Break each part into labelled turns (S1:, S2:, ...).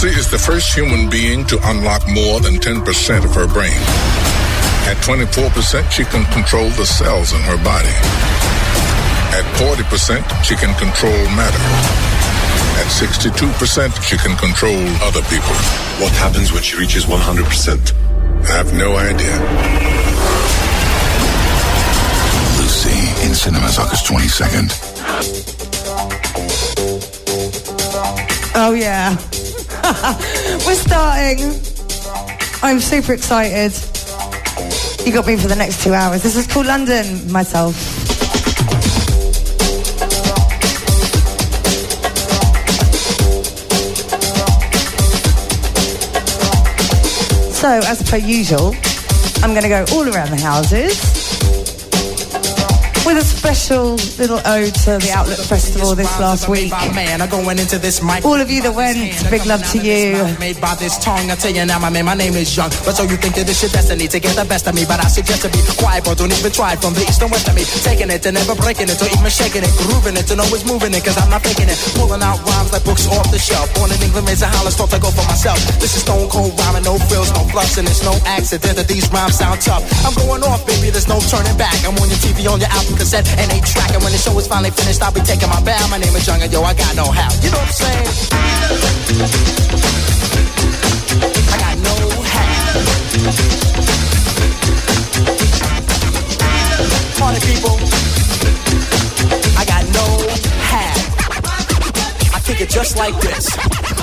S1: Lucy is the first human being to unlock more than 10% of her brain. At 24%, she can control the cells in her body. At 40%, she can control matter. At 62%, she can control other people.
S2: What happens when she reaches 100%?
S1: I have no idea.
S3: Lucy in cinemas August 22nd.
S4: Oh, yeah. We're starting. I'm super excited. You got me for the next two hours. This is called London, myself. So, as per usual, I'm going to go all around the houses with a special little ode to the Outlook Festival this last week. All of you that went, big love to you.
S5: Made by this tongue, I tell you now, my man, my name is Young. But so you think that this your destiny to get the best of me? But I suggest to be quiet, but don't even try from the east and west of me. Taking it and never breaking it, or even shaking it, grooving it and always moving it, cause I'm not faking it. Pulling out rhymes like books off the shelf. Born in England, raised in Holland, thought to go for myself. This is stone cold rhyming, no frills, no fluffs, and it's no accident that these rhymes sound tough. I'm going off, baby, there's no turning back. I'm on your TV, on your album cassette, and eight track. And when the show is finally finished, I'll be taking my bow. My name is Young, and yo, I got no how. You know what I'm saying? I got no how. Party people. I got no how. I kick it just like this.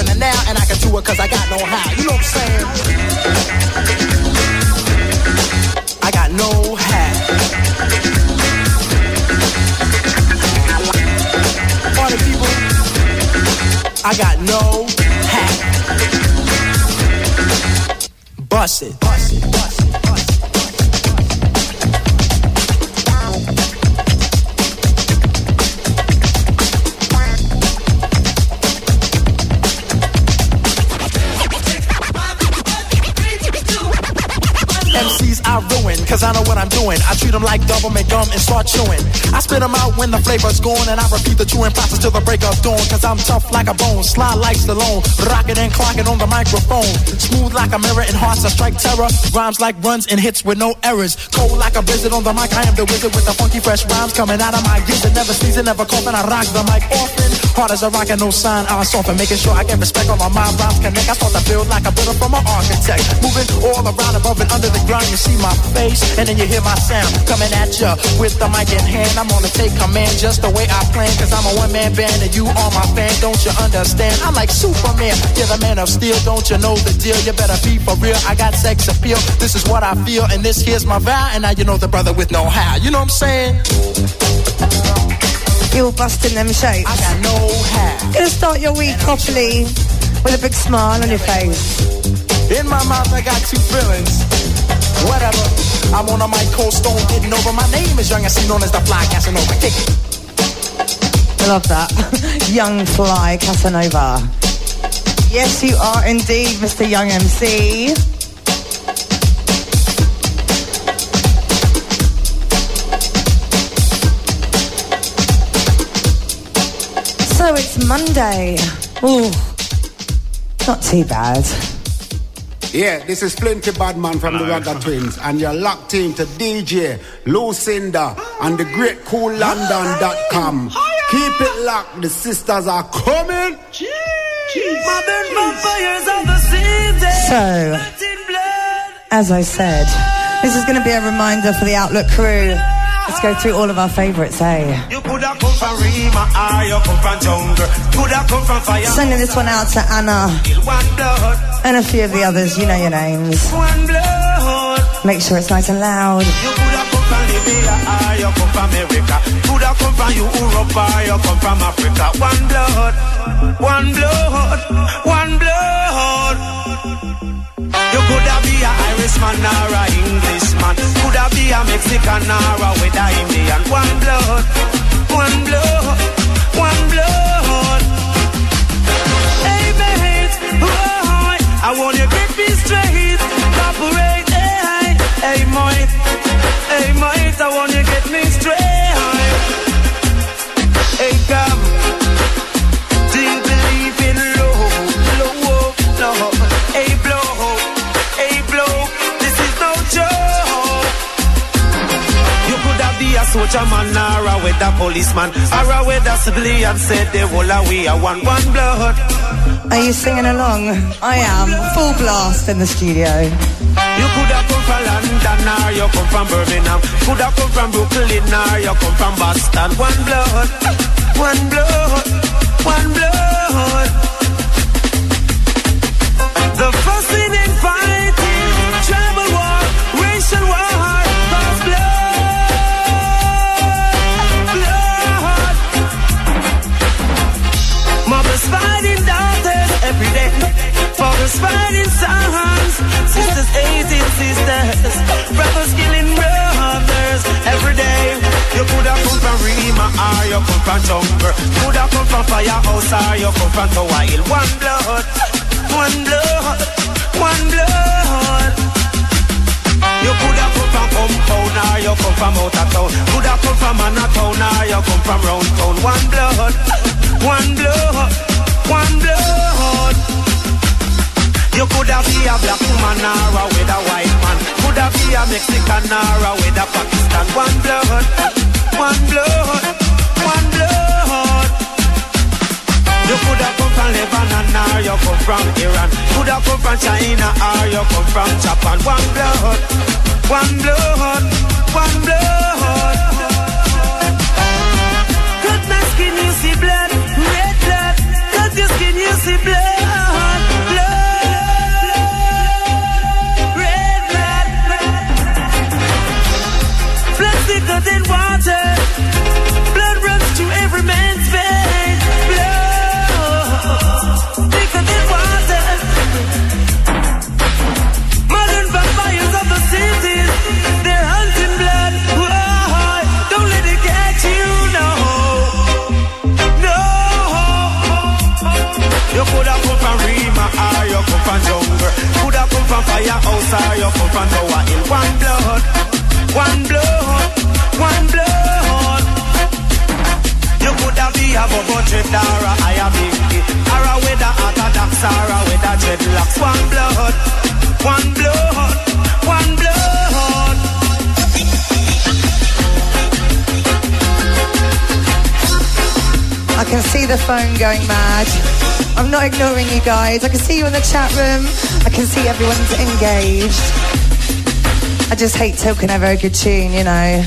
S5: and the now, and I can do it cause I got no how. You know what I'm saying? I got no how. Party people, I got no hat. Bust it. Bust it. I ruin, cause I know what I'm doing. I treat them like government gum and start chewing. I spit them out when the flavor's gone, and I repeat the chewing process till the break of dawn. Cause I'm tough like a bone, sly like Stallone, rocking and clocking on the microphone. Smooth like a mirror and hearts that strike terror. Rhymes like runs and hits with no errors. Cold like a blizzard on the mic, I am the wizard with the funky fresh rhymes coming out of my gizzard. Never sneezing, never coughing, I rock the mic often. Hard as a rock and no sign, I soften, making sure I get respect on my. Rhymes connect, I start to build like a builder from an architect. Moving all around above and under the ground, you see my face, and then you hear my sound coming at ya with the mic in hand. I'm gonna take command just the way I plan, cause I'm a one man band and you are my fan. Don't you understand? I'm like Superman, you're the man of steel. Don't you know the deal? You better be for real. I got sex appeal. This is what I feel, and this here's my vow. And now you know the brother with no how. You know what I'm saying?
S4: You're busting them shapes.
S5: I got no how.
S4: Gonna start your week properly with a big smile on your face.
S5: In my mouth, I got two feelings. Whatever. I'm on a mic, cold stone, getting over. My name is Young and known as the Fly Casanova. Kick it.
S4: I love that. Young Fly Casanova. Yes, you are indeed, Mr. Young MC. So it's Monday. Ooh, not too bad.
S6: Yeah, this is Flinty Badman from the Ragga Twins, and you're locked into DJ Lusinda and the Great Kool London.com. Keep it locked, the sisters are coming.
S4: So, as I said, this is going to be a reminder for the Outlook crew. Let's go through all of our favourites, eh?
S7: You coulda come from Rima or you come from jungle. Coulda come from fire.
S4: Sending this one out to Anna and a few of the others. You know your names. Make sure it's nice and loud.
S7: You come from Libya or you come from America. Coulda come from Europe or you come from Africa. One blood, one blood, one blood. Be a Irishman or a Englishman. Could have be a Mexican or a whether Indian. One blood, one blood, one blood. Hey mate, oh, I want you get me straight. Operate, hey, hey mate, hey mate, I want you get me straight. Soldier man or a weather policeman or a civilian. Said the whole of we are one, one blood.
S4: Are you singing along? I am. Full blast in the studio.
S7: You could have come from London or you come from Birmingham. Could have come from Brooklyn or you come from Boston. One blood, one blood, one blood. The fussing and Fathers fighting sons, sisters hating sisters, brothers killing brothers every day. You could have come from Rima or you come from Jungle. Could have come from Firehouse or you come from Tower Hill. One blood, one blood, one blood. You could have come from Compound or you come from out of town. Could have come from Manhattan or you come from round town. One blood, one blood, one blood. You could have be a black woman or a with a white man. Could have be a Mexican or a with a Pakistan. One blood, one blood, one blood. You could have come from Lebanon or you come from Iran. Could have come from China or you come from Japan. One blood, one blood, one blood. Cut my skin, you see blood, red blood. Cut your skin, you see blood, Firehouse or you come from Tower Hill. One blood, one blood, one blood. You could have be a dread or a big or a a orthodox or a dreadlocks. One blood, one blood, one blood.
S4: I can see the phone going mad. I'm not ignoring you guys. I can see you in the chat room. I can see everyone's engaged. I just hate talking over a good tune, you know.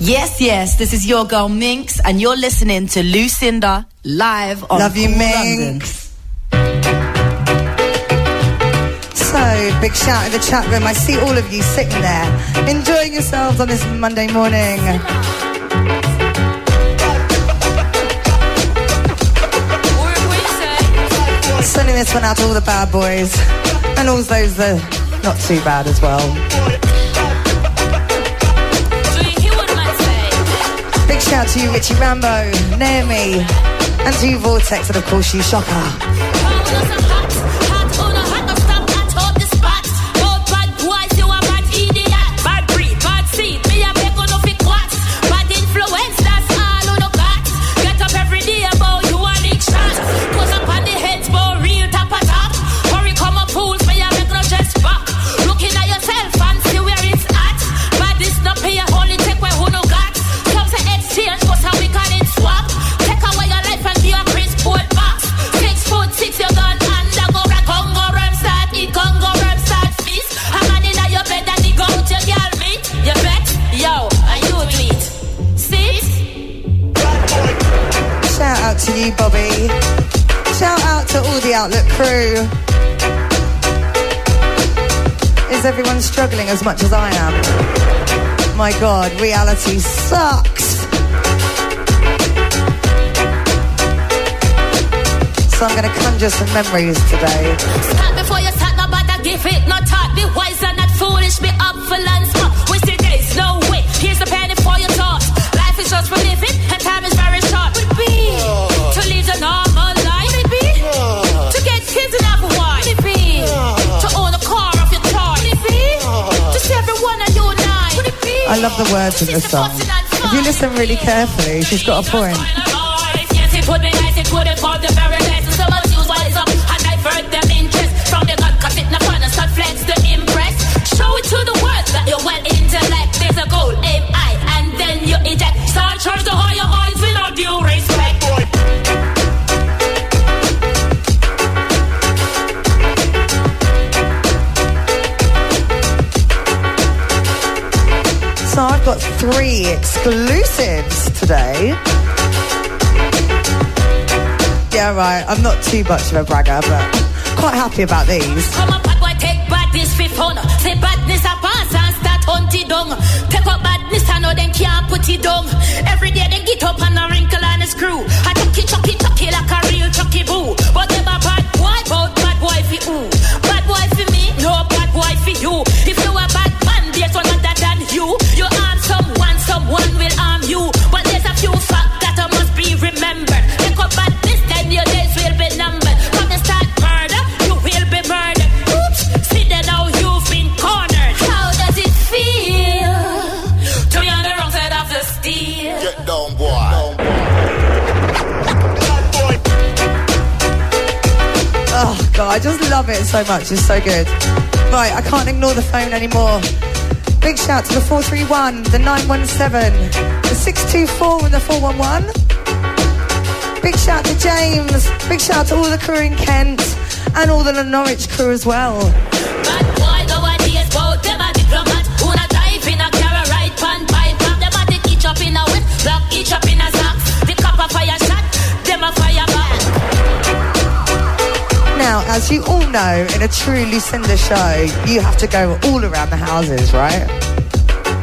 S8: Yes, yes, this is your girl Minx, and you're listening to Lusinda live on
S4: Love you,
S8: Kool London.
S4: Big shout in the chat room. I see all of you sitting there, enjoying yourselves on this Monday morning. Sending this one out to all the bad boys and all those that are not too bad as well. Big shout to you, Richie Rambo, Naomi, and to you, Vortex, and of course you, Shocker. Is everyone struggling as much as I am? My God, reality sucks. So I'm going to conjure some memories today.
S9: Start before you start, no bother give it, no. Be wise and not foolish, be up for lunch. No way. Here's a penny for your thoughts. Life is just for living,
S4: love the words in the song. If you listen really carefully, she's got a point. Three exclusives today. Yeah, right. I'm not too much of a bragger, but quite happy about these.
S9: Come up, boy, take badness for fun. Say badness a pass and start hunt it down. Take up badness know them can't put it down. Every day they get up and a wrinkle and a screw. Chucky, chucky, chucky like a real chucky boo. But bad boy, bad boy for? Bad boy for me, no bad boy for you. If
S4: just love it so much. It's so good. Right, I can't ignore the phone anymore. Big shout to the 431, the 917, the 624 and the 411. Big shout to James. Big shout to all the crew in Kent and all the Norwich crew as well. As you all know, in a true Lusinda show, you have to go all around the houses, right?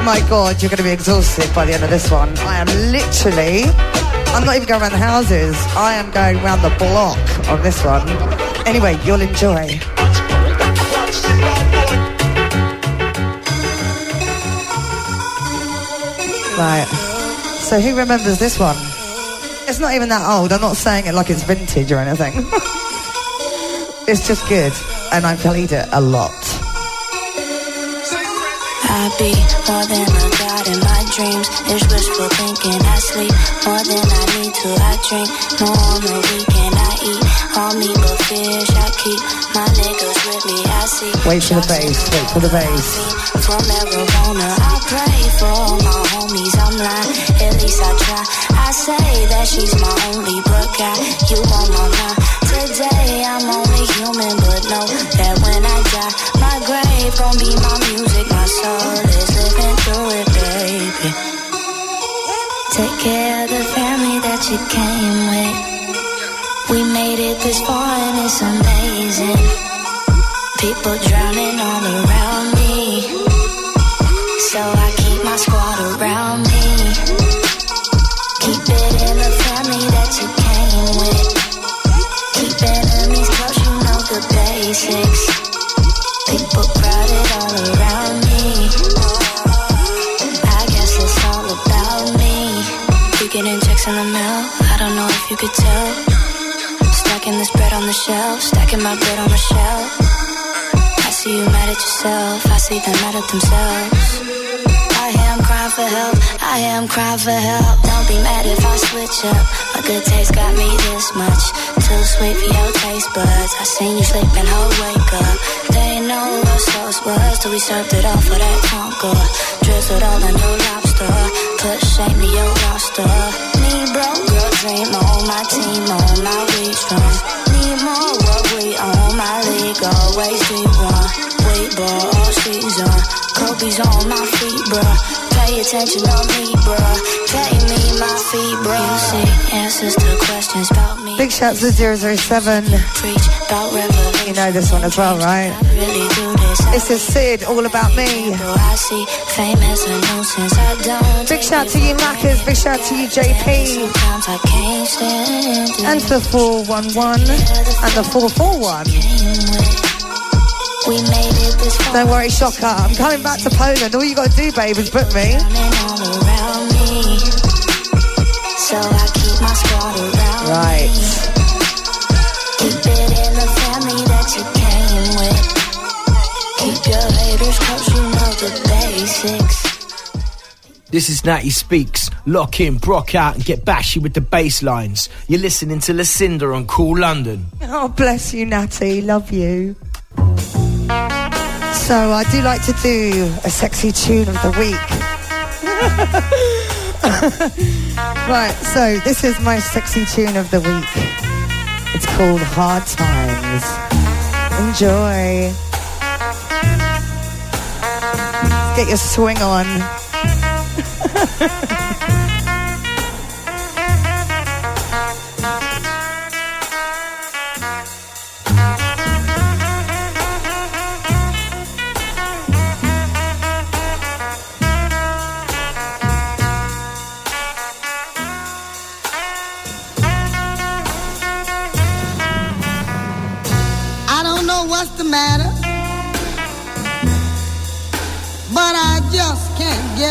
S4: My God, you're going to be exhausted by the end of this one. I am literally, I'm not even going around the houses. I am going around the block on this one. Anyway, you'll enjoy. Right. So who remembers this one? It's not even that old. I'm not saying it like it's vintage or anything. it's just good. And I played it a lot.
S10: I more than in my dreams. There's wishful thinking. I sleep more than I need to. I drink more on the weekend. I eat all meat fish. I keep my niggas with me. I see.
S4: Wait for the bass. Wait for the bass.
S10: From marijuana, I pray for all my homies. I'm lying, at least I try. I say that she's my only but got you on my mind. Today I'm only human, but know that when I die, my grave gon' be my music. My soul is living through it, baby. Take care of the family that you came with. We made it this far and it's amazing. People drowning all around me. So I keep my squad around me. Keep it in the family that you came with. Keep enemies close, you know the basics. People crowded all around me. I guess it's all about me. You getting checks in the mail? I don't know if you could tell. Stacking this bread on the shelf, stacking my bread on the shelf. I see you mad at yourself, I see them mad at themselves. I am crying for help, I am crying for help. Don't be mad if I switch up. My good taste got me this much. Too sweet for your taste buds. I seen you sleeping, ho, wake up. They know what sauce was till we served it all for that Tonka. Drizzled all in your lobster. Put shame to your roster. Me broke, girl, dream on my team, on my reach from. Need more what we on my league, always we one. We ball all season. Kobe's on my feet, bruh. Pay attention on me, bruh. Pay me my feet, bruh. You see answers to questions about me.
S4: Big shout to 007.
S10: Preach about revolution.
S4: You know this one as well, right?
S10: Really this.
S4: This is Sid, all about me.
S10: I see fame as a nuisance. I don't.
S4: Big shout to you, Maccas. Big shout to you, JP.
S10: Sometimes I can't stand.
S4: And the 411 and the 441.
S10: We made it this far.
S4: Don't worry, Shocker. I'm coming back to Poland. All you got to do, babe, is book me.
S10: Running all around me. So I keep my squad around
S4: Right.
S10: Keep it in the family that you came with. Keep your haters close, you know the basics.
S11: This is Natty Speaks. Lock in, brock out, and get bashy with the bass lines. You're listening to Lusinda on Kool London.
S4: Oh, bless you, Natty. Love you. So, I do like to do a sexy tune of the week. right, so this is my sexy tune of the week. It's called Hard Times. Enjoy. Get your swing on.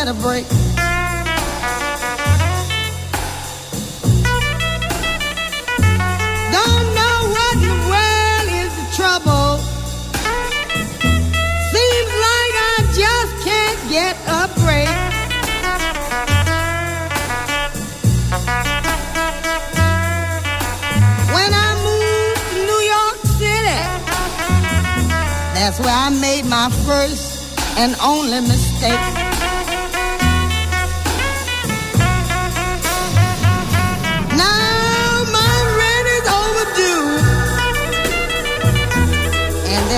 S12: a break. Don't know what in the world is the trouble. Seems like I just can't get a break. When I moved to New York City, that's where I made my first and only mistake.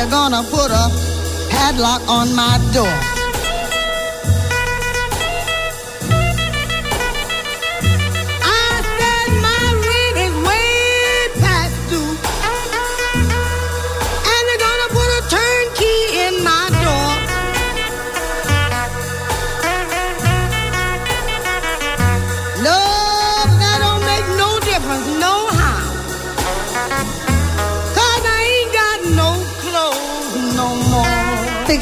S12: They're gonna put a padlock on my door.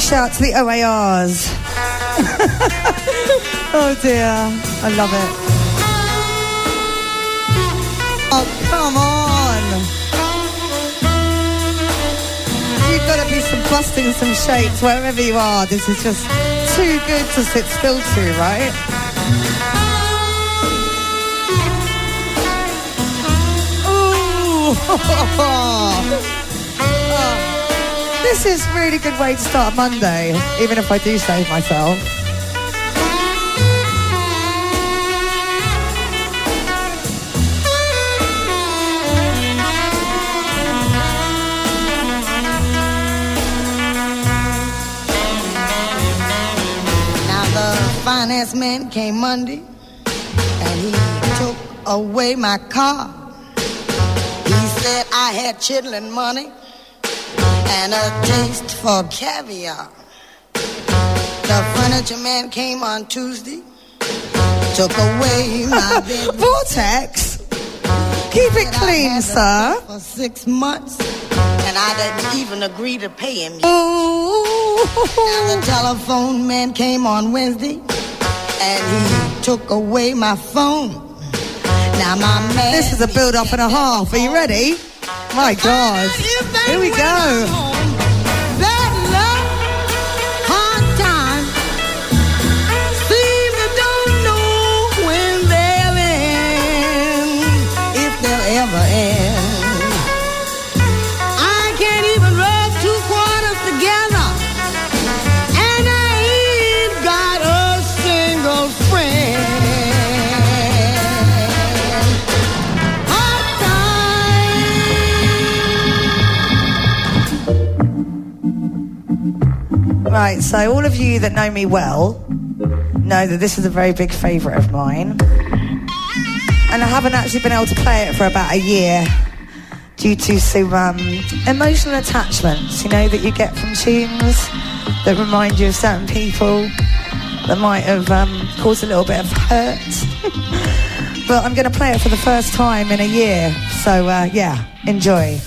S4: Shout to the OARs. oh dear, I love it. Oh, come on. You've got to be some busting some shapes wherever you are. This is just too good to sit still to, right? Ooh. This is a really good way to start Monday, even if I do save myself.
S12: Now the finance man came Monday and he took away my car. He said I had chitlin money and a taste for caviar. The furniture man came on Tuesday, took away my.
S4: Vortex? Keep it clean, sir.
S12: For six months, and I didn't even agree to pay him. yet. And the telephone man came on Wednesday, and he took away my phone. Now my man.
S4: This is a build up and a half. Are you ready? My God. Here we go. Right, so all of you that know me well know that this is a very big favourite of mine. And I haven't actually been able to play it for about a year due to some um, emotional attachments, you know, that you get from tunes that remind you of certain people that might have um, caused a little bit of hurt.
S13: but I'm going to play it for the first time in a year. So, uh, yeah, enjoy.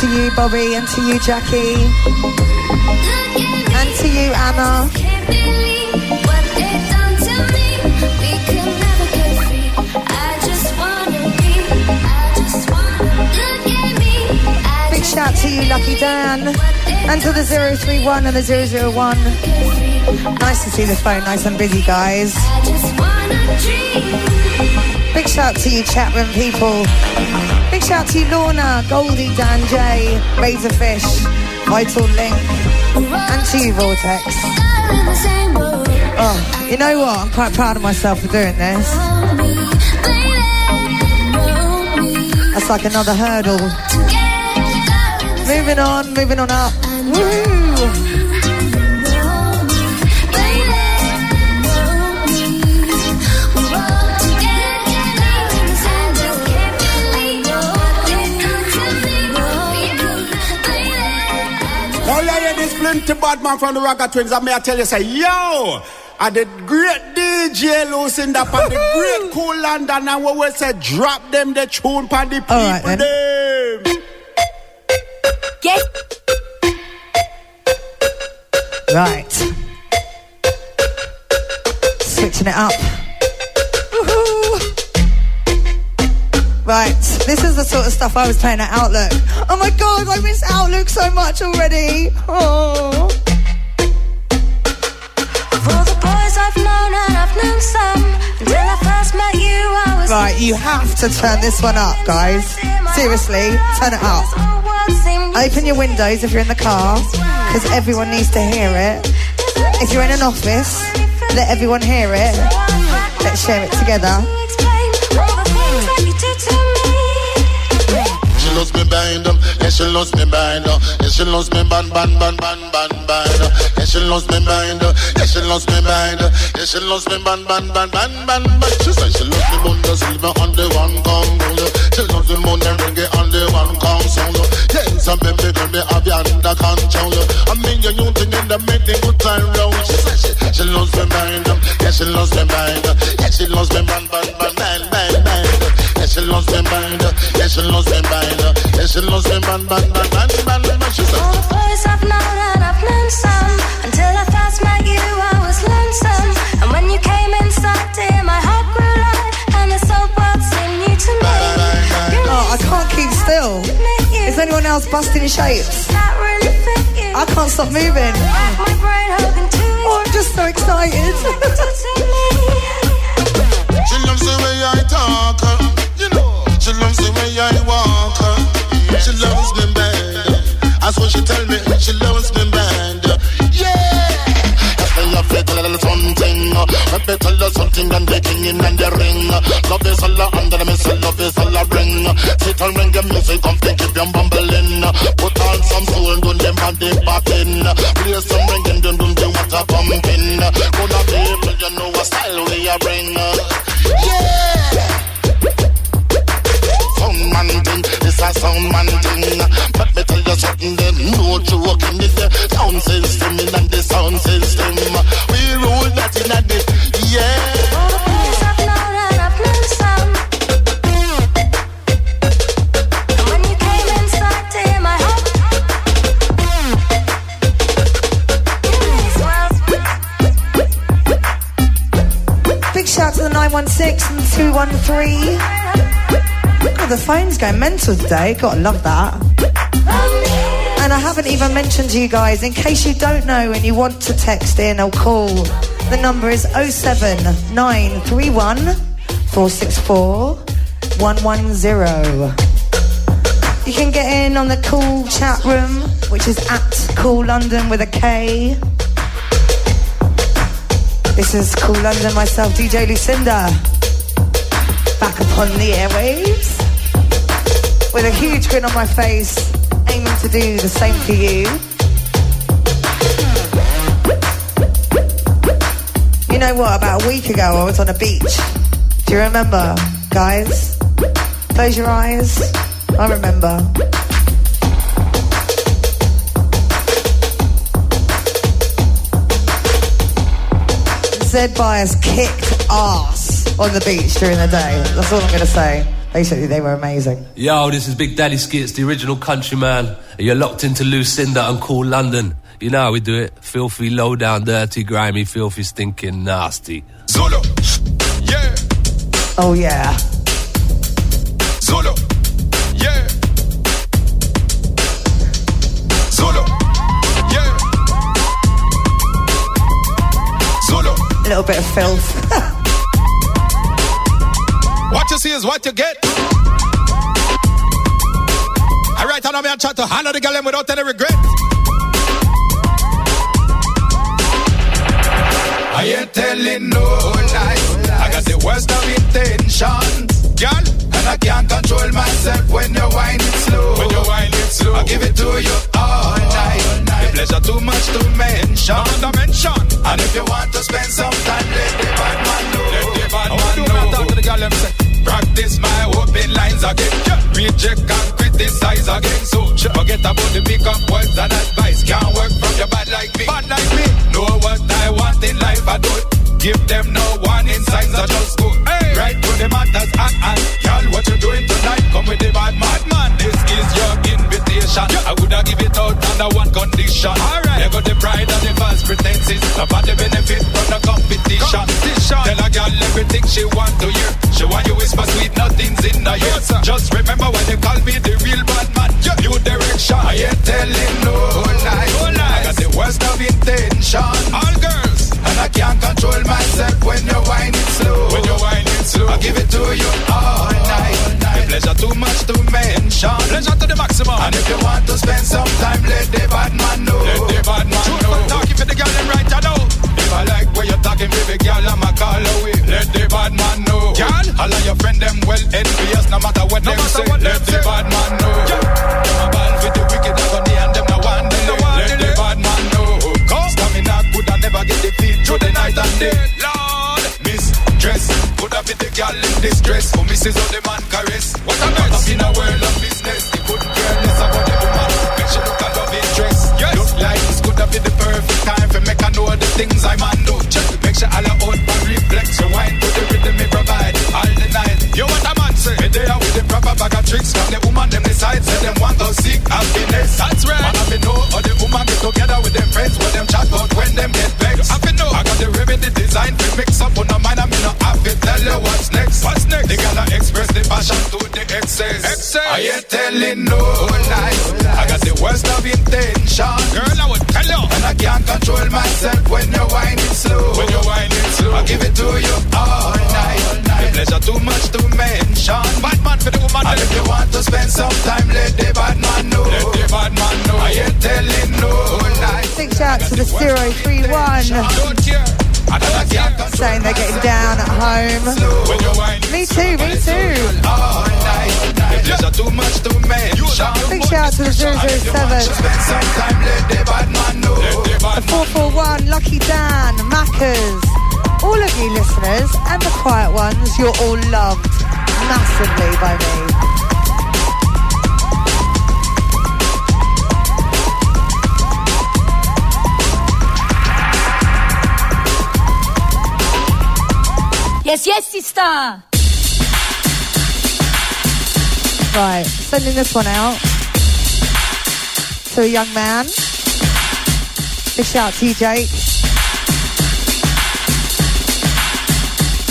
S4: To
S13: you, Bobby, and to you, Jackie, and to you, Anna. Big shout to you, Lucky Dan, and to the 031 and the 001. Nice to see the phone nice and busy, guys. Big shout to you, Chapman people. Big shout to you, Lorna, Goldie, Dan J, Razorfish, Vital Link, and to you, Vortex. Oh, you know what? I'm quite proud of myself for doing this. That's like another hurdle. Moving on, moving on up. Woo!
S14: Plenty bad man from the Ragga Twins, and may I tell you, say, yo, are the great DJ Lusinda and the great Kool London, and we will say, drop them the tune pan the people
S13: All right, then.
S14: them.
S4: Get
S13: Right. Switching it up. Right, this is the sort of stuff I was playing at Outlook. Oh my god, I miss Outlook so much already. Oh.
S4: For the boys I've known and I've known some Until I first met you I was
S13: Right, you have to turn this one up, guys. Seriously, turn it up. Open your windows if you're in the car, because everyone needs to hear it. If you're in an office, let everyone hear it. Let's share it together.
S15: Loves me bind yeah she loves me bind yeah she loves me ban ban ban ban ban bind yeah she loves me bind yeah she loves me bind yeah she loves me ban ban ban ban ban ban. She said she loves me Bundesliga on the one Congo, she loves me Monday reggae on the one come console. Yes, I baby me have you under control. I mean you new thing in the the good time round. She said she she loves me bind yeah she loves me bind yeah she loves me ban ban ban ban ban ban. Yeah, she loves me bind up. Yeah, she loves me bind up. Yeah, she loves. She said.
S4: All the boys I've known and I've known some Until I first met you I was lonesome And when you came inside dear my heart grew light And the soul world seemed new to me
S13: Oh, I can't keep still.
S4: house busting shapes. I can't stop moving. Oh, I'm just so excited.
S15: She loves the way I talk, uh, you know. She loves the way I walk. uh, She loves me bad. That's what she tell me. She loves me bad. Yeah. That's why I feel a little something. uh, Let me tell you something. I'm the king in and the ring. uh, Love is all under me, say love is all a ring. uh, Sit and ring the music, come think if you're bumbling. uh, Put on some soul, do them and they popping. uh, Play some ringing, dum dum, what a pumping. uh, Gonna people, you know what style we a bring. Sound man thing. But me tell you something, then no joking. This the sound system in and the sound system. We rule that in a yeah.
S4: Big shout to the 916 and 213. The phone's going mental today. Gotta love that. And I haven't even mentioned to you guys, in case you don't know and you want to text in or call, the number is 07931 464 110. You can get in on the cool chat room, which is at Kool London with a K. This is Kool London, myself, DJ Lusinda. Back upon the airwaves. With a huge grin on my face, aiming to do the same for you. You know what? About a week ago, I was on a beach. Do you remember, guys? Close your eyes. I remember. Zed Bias kicked ass on the beach during the day. That's all I'm going to say. Basically, they were amazing.
S16: Yo, this is Big Daddy Skits, the original countryman. And you're locked into Lusinda and Kool London. You know how we do it. Filthy, low down, dirty, grimy, filthy, stinking, nasty.
S17: Zulu. Yeah.
S4: Oh, yeah.
S17: Zulu. Yeah. Zulu. Yeah. Zulu.
S4: A little bit of filth.
S17: What you see is what you get. Alright, I know me and try to handle the girl without any regret. I ain't telling no lies. I got the worst of intentions, girl, and I can't control myself when you whine it slow. When you whine it slow, I give it to you all night. The pleasure too much to mention. Not mention. And if you want to spend some time, let the bad man know. Bad man know. I talk to the girl them say, practice my open lines again. Reject and criticize again. So forget about the pick up words and advice. Can't work from your bad like me. Bad like me. Know what I want in life, I don't give them no warning signs. I just go right to the matters at hand. Girl, what you doing tonight? Come with the bad man. man. This is your invitation. I woulda give it out under one condition. Alright. There go the pride and the false pretenses. About the benefit from the competition. competition. Tell a girl everything she want to hear. She want you whisper sweet nothings in the ear. Just remember when they call me the real bad man. New direction. I ain't telling no lies. No lies. I got the worst of intention. All girls. And I can't control myself when you whine it slow. When you whine it slow. I give it to you all night. The pleasure too much to mention. Pleasure to the maximum. And if you want to spend some time, let the bad man know. Let the bad man True know. Talking for the girl them right, I know. If I like where you're talking, baby girl, I'ma call away. Let the bad man know. Girl, all of your friend them well envious, no matter what no them in distress. Oh, Mrs. How the man. You what's next. What's next? They gotta express the telling no lies. I got the worst of intention. Girl, I would tell you. And I can't control myself when you're whining slow. When you're whining slow. I give it to you all night. The pleasure too much to mention. Bad man for the woman. And if you want to spend some time, let the bad man know. Let the bad man know. I ain't telling no lies.
S4: Big shout to the 031 saying they're getting down at home. Me too, me too. Big shout out to the 007. The 441, Lucky Dan, Maccas. All of you listeners and the quiet ones, you're all loved massively by me.
S18: Yes, yes, sister.
S4: Right, sending this one out to a young man. Big shout TJ.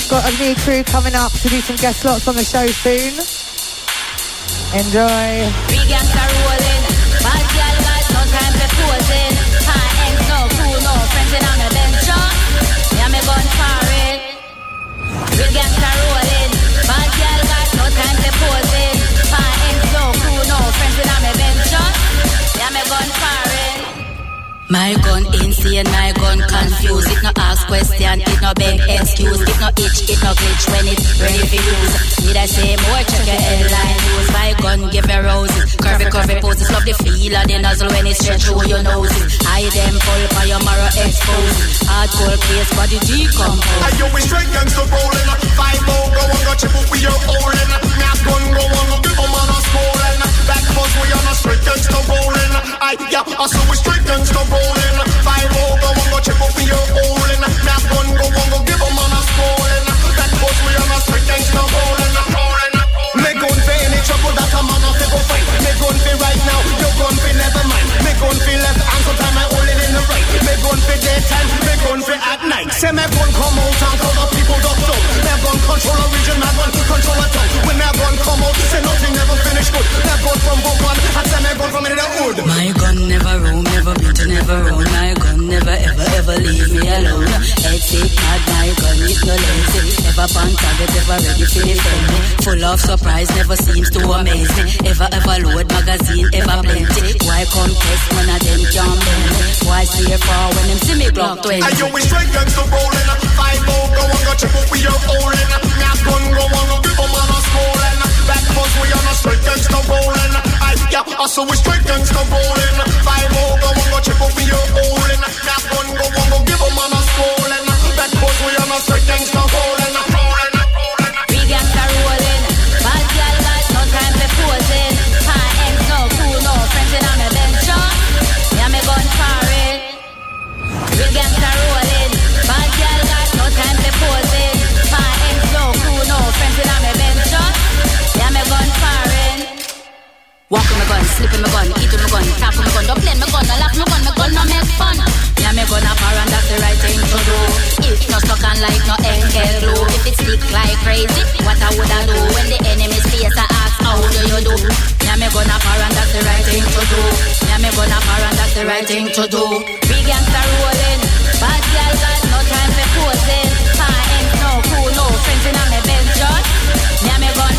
S4: Got a new crew coming up to do some guest slots on the show soon. Enjoy.
S18: We gangsta rolling. Bad girl got no time for posing. High ends, no crew, no friends in on the bench. We gangsta. Bad girl got no time posing. Ends, no no friends uh. Yeah, me gun foreign.
S9: My gun insane, my gun confused. It no ask question, it no beg excuse. It no itch, it no glitch when it ready for use. Need I say more? Check your headline news. My gun give me roses, curvy curvy poses. Love the feel of the nozzle when it stretch through your nose. I them full for your marrow exposed. Hardcore case, body decompose.
S19: I you we straight gangsta rolling? Five more go on, got you we are holding. Now gun go on, them on us rolling. Back bus we on a straight gangsta rolling. I yeah, I saw we straight gangsta rolling. Five more go on, got you but we are holding. Now gun go on, give them on us rolling. Back bus we on a straight gangsta rolling. Me gun any trouble that a man have to go fight. Me gun for right now, your gun for never mind. Me gun for left and sometime I hold it in the right. Me gun for daytime, me gun for at night. Say me gun come out and cover people duck down. Me gun control a region, me gun control a town. When me gun come out, say nothing never finish good. Me gun from Brooklyn, I say me gun from in the hood.
S9: My gun never roam, never beat, never roam. My gun never ever ever leave me alone. Head sick, mad, my gun is no lazy. Ever on target, ever ready for defend me. Full of surprise, never seems to amazing. Ever ever load magazine, ever plenty. Why come test one of them can't? Why stay far when them see me Glock 20?
S19: I you we straight gangsta rolling? Five more go on, got you but we are holding. Now gun go on, give them on us rolling. Back we on a straight gangsta rolling. I yeah, I saw we straight gangsta rolling.
S9: Thing to do.
S18: We gangsta rolling. Bad girl got no time for posing. High ends, no crew, no friends in the bench. Just yeah, me gun.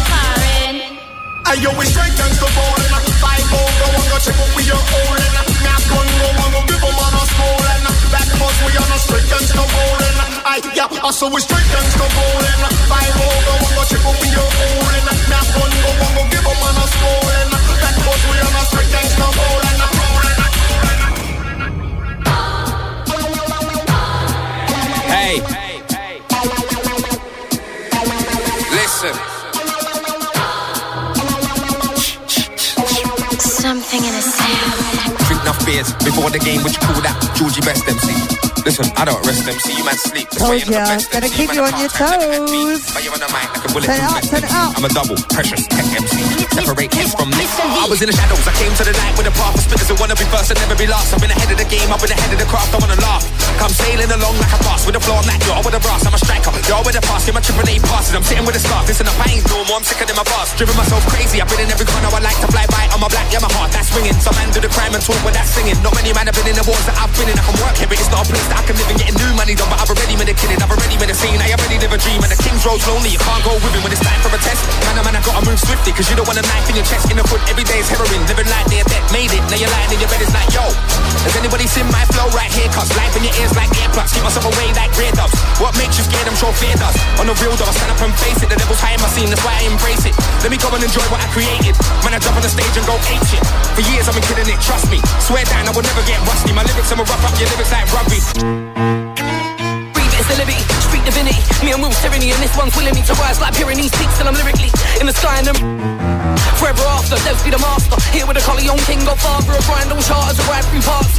S19: Are you we straight gangsta rolling? Five more go on, got you but we are holding. Now gun go on, give them on us rolling. Back bus we on a straight gangsta rolling. I yeah, I saw we straight gangsta rolling. Five more go on, got you but we are holding.
S20: Before the game, which you call that? Georgie Best MC. Listen, I don't rest MC, you man sleep. That's why
S4: Told ya, gotta keep you
S20: I
S4: on your
S20: can't try to limit me.
S4: toes.
S20: But you're on the mic like a bullet
S4: Turn it up, turn it up.
S20: I'm a double, precious tech MC. Separate X from me. I was in the shadows, I came to the light with a path of spitters who wanna be first and never be last. I've been ahead of the game, I've been ahead of the craft, I wanna laugh. Come sailing along like a boss with a floor, I'm like yo, with a brass, I'm a striker. Yo, with a pass, get my triple A passes. I'm sitting with a scarf, listen up, I ain't normal, I'm sicker than my boss. Driven myself crazy, I've been in every corner I like to fly by. On my black, yeah, my heart, that's swinging. Some man do the crime and talk, but that's singing. Not many man have been in the wars that I've been in. I can work here, but it's not a place that I can live and get new money done. But I've already made a killing, I've already made a scene. I already live a dream, and the King's Road's lonely. You can't go with him when it's time for a test. Man, oh man, I gotta move swiftly, cause you don't want a knife in your chest. In the foot, every day is heroin. Living like they're dead, made it. Now you're lying in your bed, it's like, yo. Has anybody seen my flow right here? Cause life in your ears like earplugs. Keep myself away like grey doves. What makes you scared? I'm sure fear does. On the real though, I stand up and face it. The devil's high in my scene, that's why I embrace it. Let me go and enjoy what I created. Man, I jump on the stage and go ape shit. For years I've been killing it, trust me. Swear down, I will never get rusty. My lyrics, I'ma rough up your lyrics like rugby.
S21: Breathe it's the Libby, street divinity. Me and Will tyranny, and this one's willing me to rise like Pyrenees peaks till I'm lyrically in the sky and I'm forever after. Death be the master. Here with a Corleone King, Godfather of Randall Charters, a ride through parts.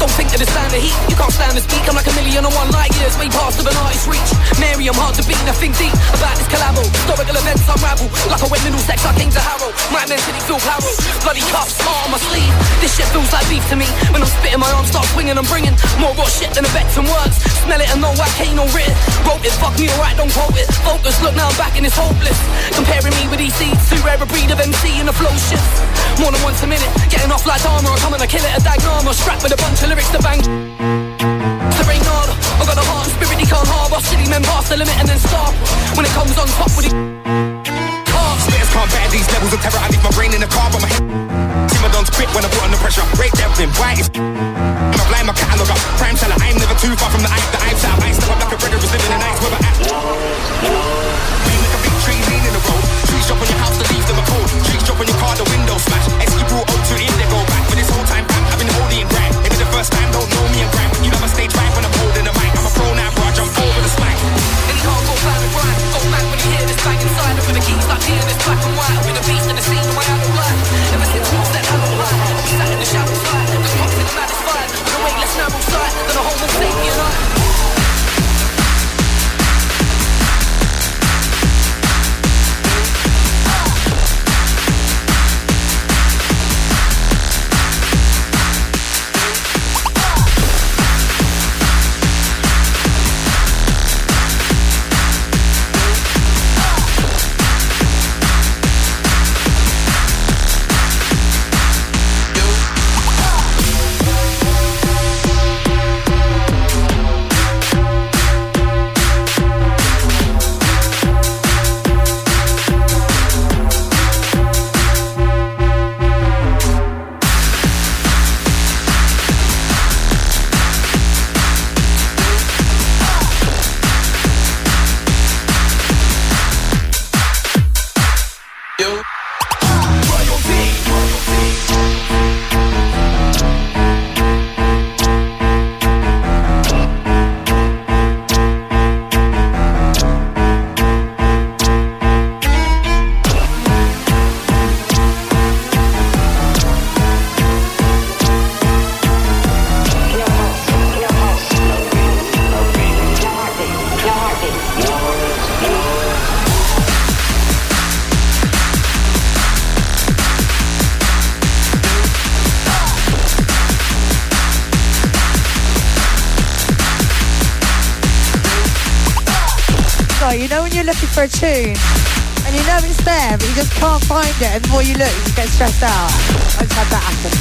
S21: Don't think that it's stand the heat. You can't stand to speak. I'm like a million and one light years way past of an artist's reach. Mary, I'm hard to beat. I think deep about this collabo. Historical events unravel. Like a wet middle sex, I came to Harrow. My mentally feel power. Bloody cuffs, heart on my sleeve. This shit feels like beef to me. When I'm spitting, my arms start swinging. I'm bringing more raw shit than a and words. Smell it and know I can't no written. Wrote it, fuck me alright, don't quote it. Focus, look now I'm back and it's hopeless. Comparing me with these seeds, too rare a breed of MC in the flow shift. More than once a minute, getting off like armor. I'm coming to kill it, a diagnoma. Strapped with a bunch of lyrics to bang. Serene harder. I got a heart and spirit he can't harbour. City men pass the limit and then stop. When it comes on top with it.
S20: Can't bear these levels of terror. I leave my brain in the car, but my head. For a
S4: tune and you know it's there, but you just can't find it, and the more you look, you get stressed out. I just had that happen.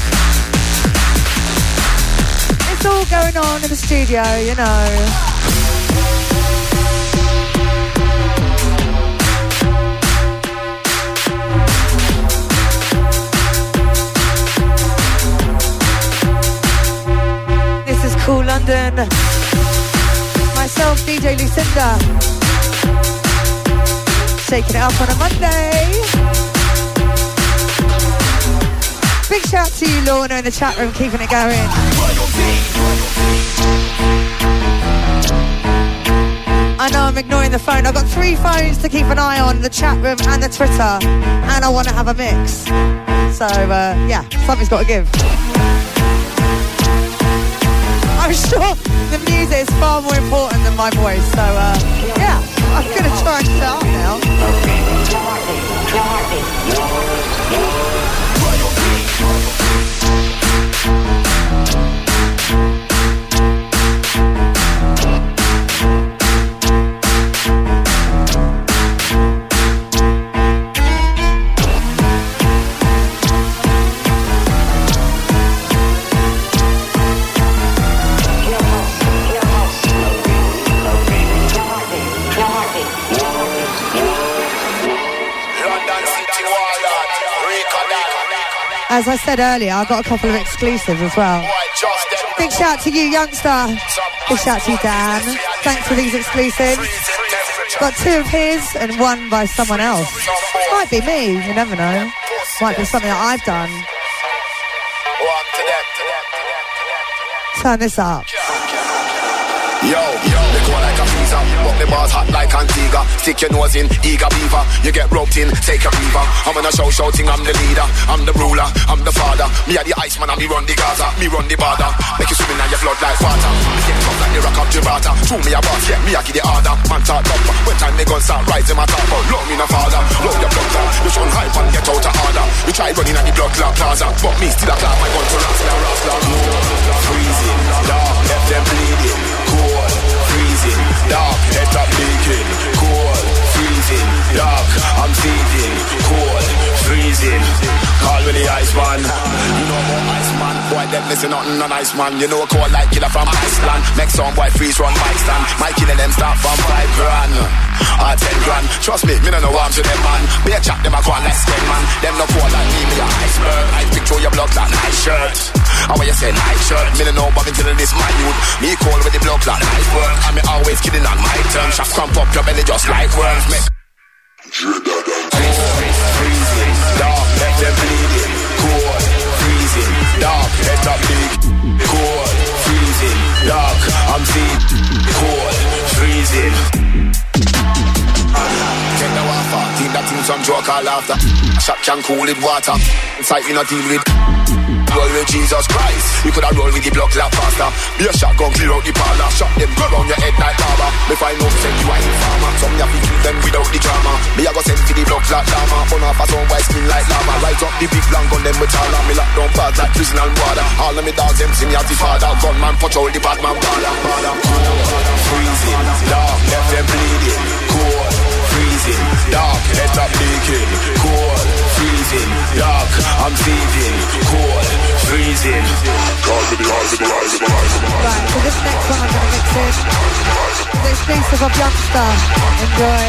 S4: It's all going on in the studio, you know. This is Kool London. Myself, DJ Lusinda. Shaking it up on a Monday. Big shout to you, Lorna, in the chat room, keeping it going. I know I'm ignoring the phone. I've got three phones to keep an eye on the chat room and the Twitter. And I want to have a mix. So, uh, yeah, something's got to give. I'm sure the music is far more important than my voice. So, uh, yeah, I'm going to try and start now As I said earlier, I've got a couple of exclusives as well. Big shout to you, youngster. Big shout to you, Dan. Thanks for these exclusives. Got two of his and one by someone else. Might be me, you never know. Might be something that I've done. Turn this up.
S22: Yo, yo, the bars hot like Antigua. Stick your nose in, eager beaver. You get roped in, take a beaver. I'm on a show shouting, I'm the leader, I'm the ruler, I'm the father. Me are the Iceman, and me run the Gaza, me run the border. Make you swim in your blood like water. Me get tough like the rock of Gibraltar. True me a boss, yeah, me a give the order. Man talk up, when time they gun start rising, my talk about love me no father. Love your blood you shun hype and get out of order. You try running at the blood clot plaza, but me still a clap my gun to Rasta, Rasta. Freezing, dark, left them bleeding. Cold, freezing, dark, head up leaking. Cold, freezing, dark, I'm feeding. Cold, freezing. Call me the Iceman. You know about Iceman. Boy, them listen nothing on Iceman. You know a cold like killer from Iceland. Make some boy freeze run mic stand. My killing them start from five grand. Or ten grand. Trust me, me no know arms to them man. Be a chat them a call like skin man. Them no cold like me, me a iceberg. I picture your blood like nice shirt. How when you say nice shirt, me no know but until this my youth. Me cold with the blood like work. And me always kidding on my turn. Shots crump up your belly just like worms. Make freezing, dark, let them bleeding. Cold, freezing, dark, let up leak. Cold, freezing, dark, I'm deep. Cold, freezing. Think that thing some joke or laughter. Shot can cool it water. Inside we not deal with. Roll with Jesus Christ. You coulda roll with the block lap faster. Be a shotgun clear out the parlor. Shot them go round your head like lava. Me find out send you ain't farmer. Some ya kill them without the drama. Me a go send to the block like llama. Burn off a some white skin like lava. Rise up the big long gun them with all Me lock down bad like prison and water. All of me dogs them see me as the father. Gunman patrol the bad man border. Freezing, dark, left them bleeding. Cold, freezing, dark, head up leaking. Freezing, dark, I'm. Cold, freezing.
S4: Right, so this next one I'm to mix in. The exclusive of Youngster. Enjoy.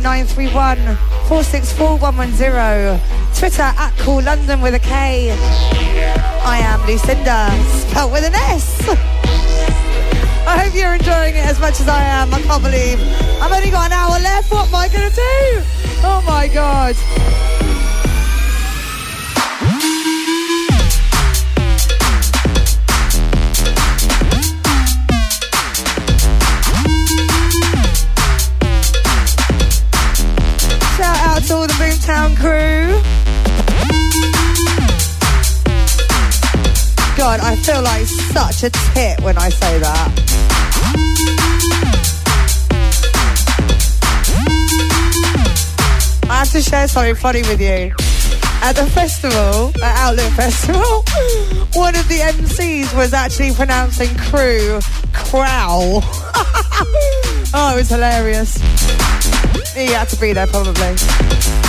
S4: 07931 464 110. Twitter at Kool London with a K. I am Lusinda, spelled with an S. I hope you're enjoying it as much as I am. I can't believe I've only got an hour left. What am I going to do? Oh my God. Such a tit when I say that. I have to share something funny with you. At the festival, at Outlook Festival, one of the MCs was actually pronouncing crew crow. oh, it was hilarious. He had to be there probably.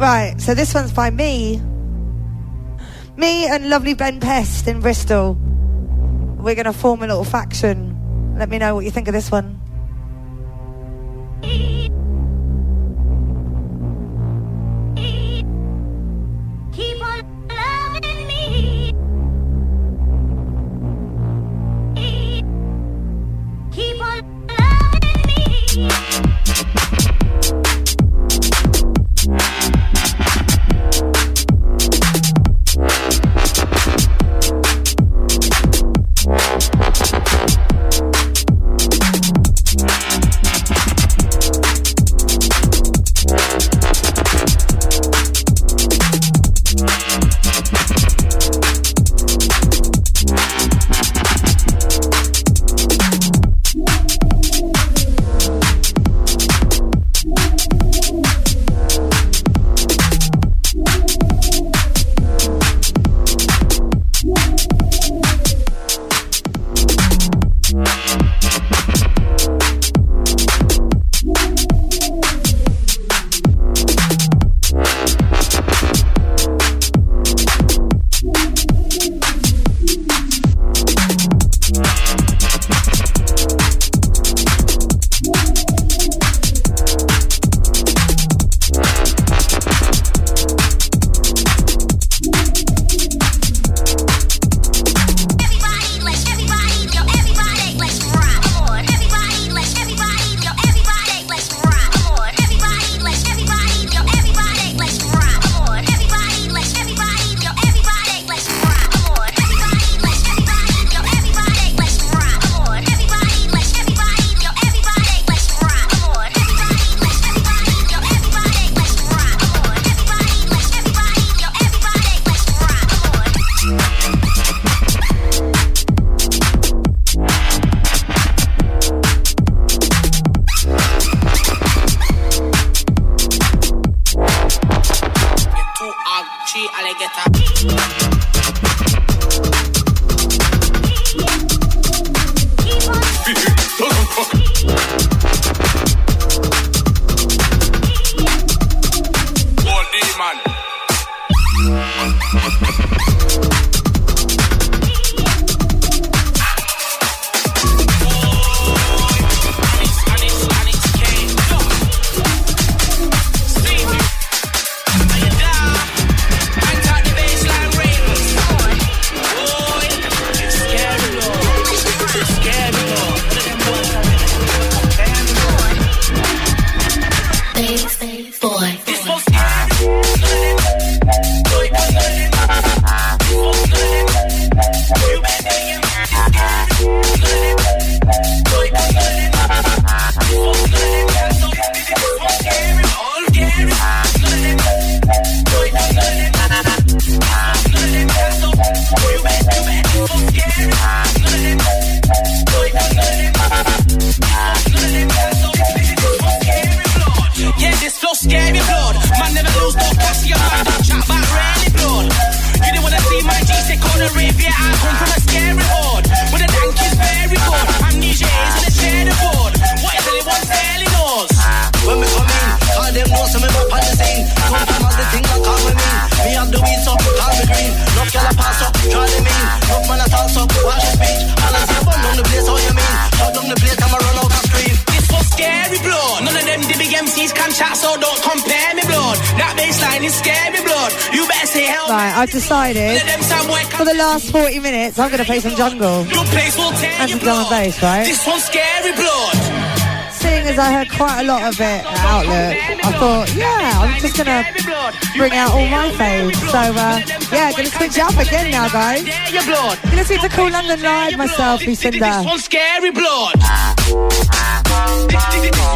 S4: Right, so this one's by me. Me and lovely Ben Pest in Bristol. We're going to form a little faction. Let me know what you think of this one. Right, I've decided for the last 40 minutes I'm going to play some jungle. And some drum and bass, right?
S23: This one's scary blood
S4: seeing as I heard quite a lot of it at Outlook, I thought, yeah, I'm just gonna bring out all my faves. So uh, yeah, gonna switch up again now, guys. Gonna switch to Kool London Live myself, Lusinda.
S23: This one's scary blood. This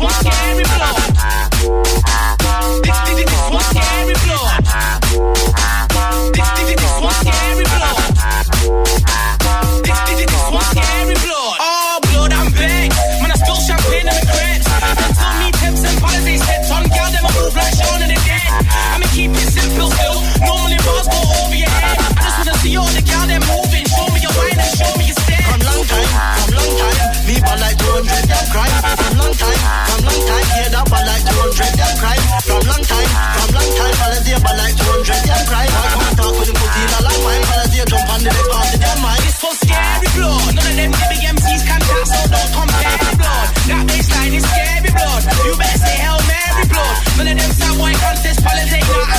S23: one's scary blood.
S24: crime, from long time, from long time, hear that one like 200 them crime, from long time, from long time, fellas hear but like 200 them crime, I come and talk with them pussy that like mine, fellas hear jump on the
S23: big part of their mind. It's so scary blood, none of them big MCs can talk, so don't compare the blood, that baseline is scary blood, you better say hell Mary blood, none of them sound white contest fellas ain't
S6: not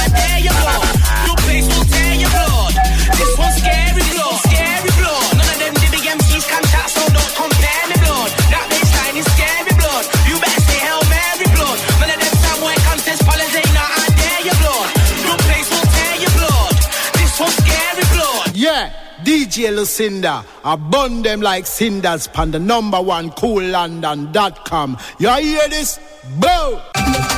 S6: Yellow Lusinda. I burn them like cinders Panda the number one Kool London.com. You hear this? Boom!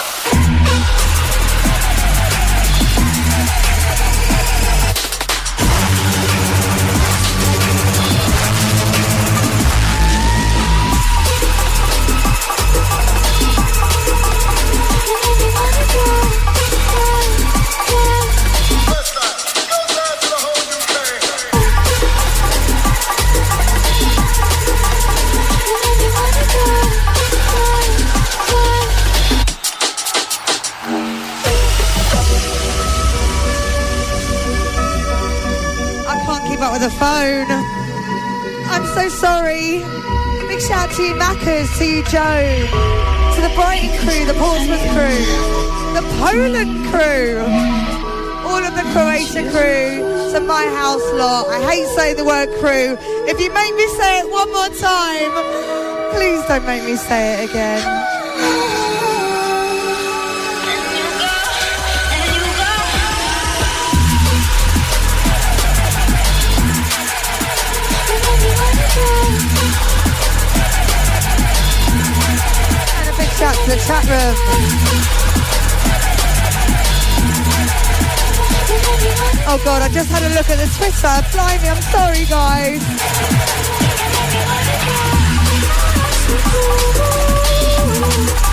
S19: God. To
S4: Maccas, to you, Joe, to the Brighton crew, the Portsmouth crew, the Poland crew, all of the Croatia crew, to my house lot. I hate saying the word crew. If you make me say it one more time, please don't make me say it again. Shout to the chat room. Oh god, I just had a look at the Twitter. Blimey, I'm sorry guys. Did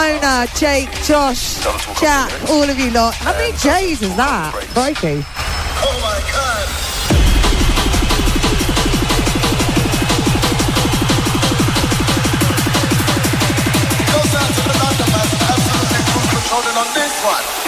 S4: Mona, Jake, Josh, Jack, all of you lot. How many J's is that? Crikey.
S25: Oh my god.
S24: On this one.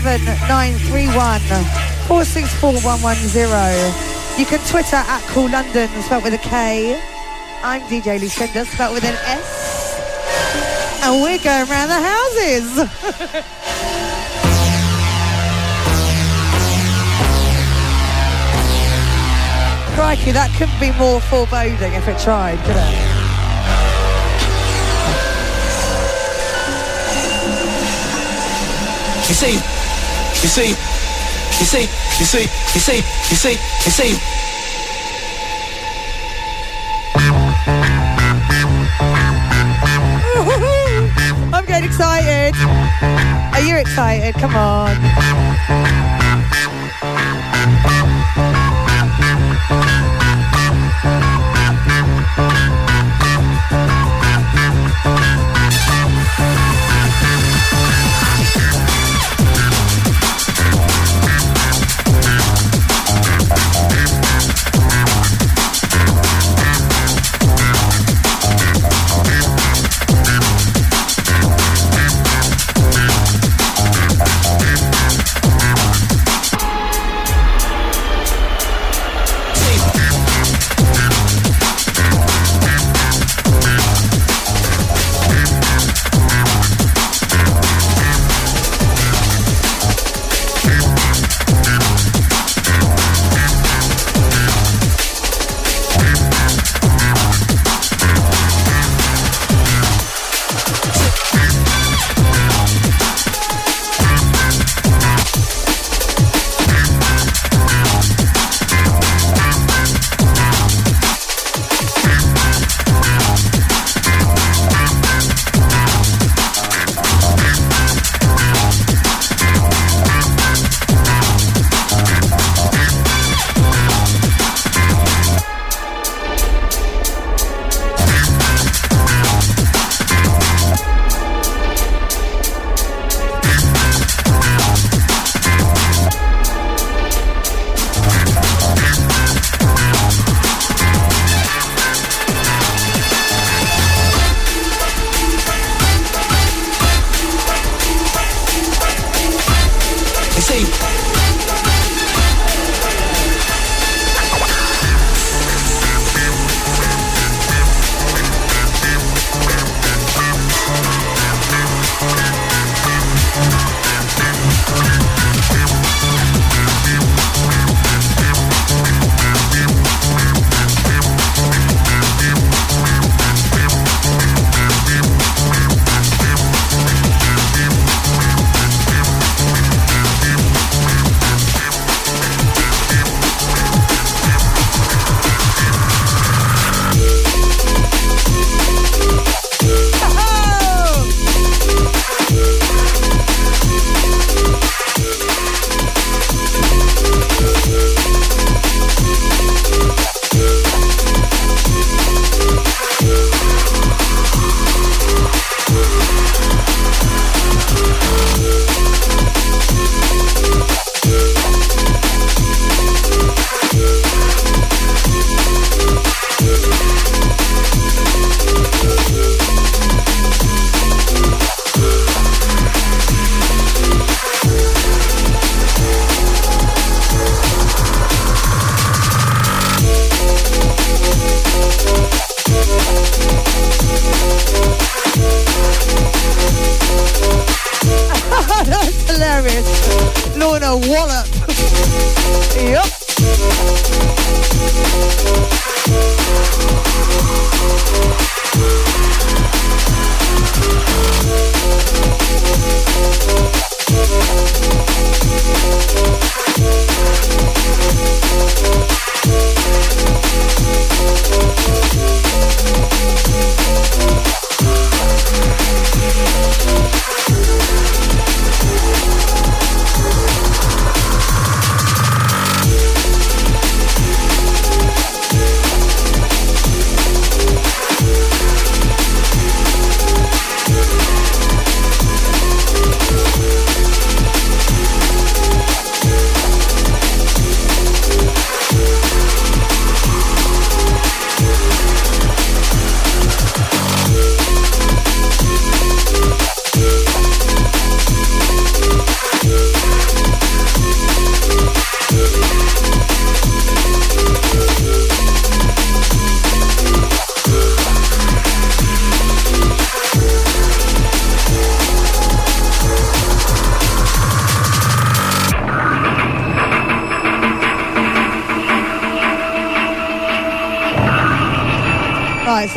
S4: 07931 464110. You can Twitter at Kool London, spelled with a K. I'm DJ Lusinda, spelled with an S. And we're going around the houses. Crikey, that couldn't be more foreboding if it tried, could it?
S5: You see, you see, you see, you see, you see, you see, you see.
S4: I'm getting excited. Are you excited? Come on.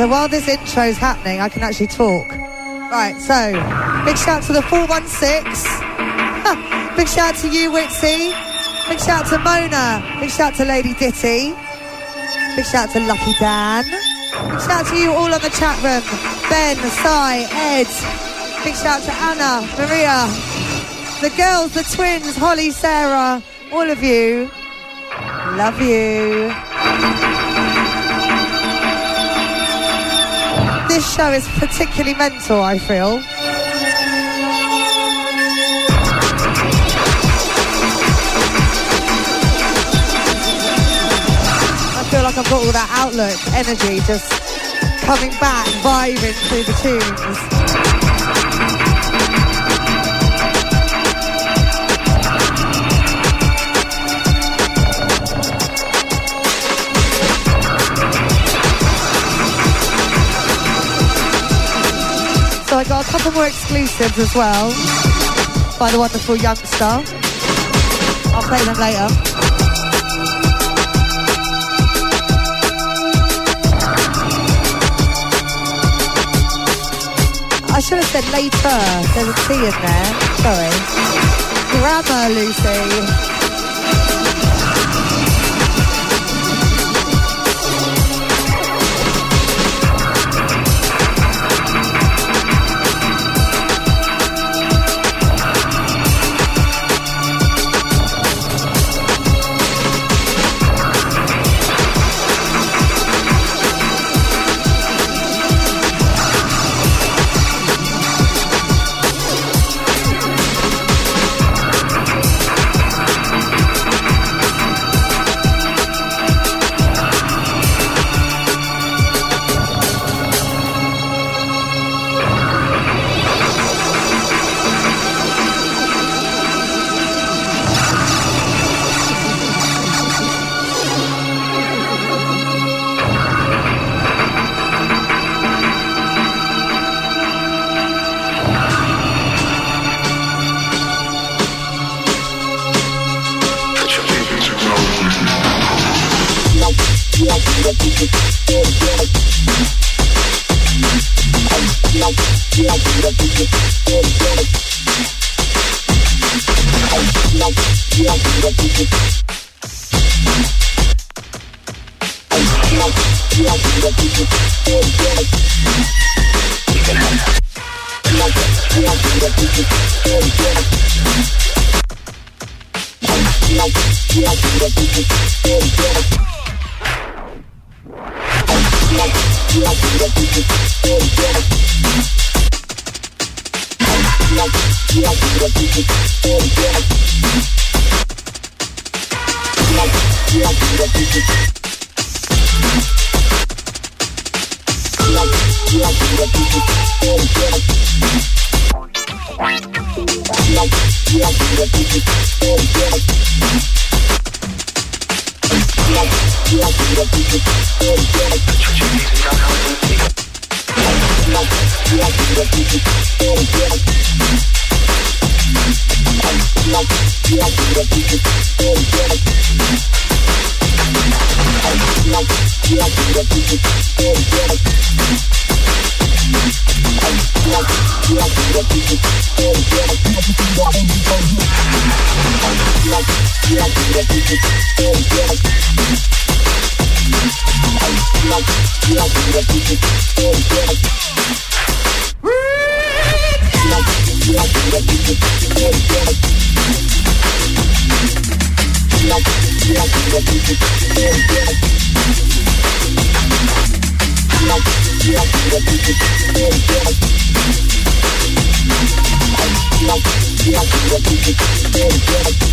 S4: So while this intro's happening, I can actually talk. Right, so big shout to the 416. big shout to you, Witsy. Big shout to Mona. Big shout to Lady Ditty. Big shout to Lucky Dan. Big shout to you all on the chat room. Ben, Sai, Ed. Big shout to Anna, Maria, the girls, the twins, Holly, Sarah, all of you. Love you. This show is particularly mental, I feel. I feel like I've got all that outlook, energy just coming back, vibing through the tunes. So I got a couple more exclusives as well by the wonderful youngster. I'll play them later. I should have said later. There's a T in there. Sorry. Grammar, Lucy.
S10: Yeah.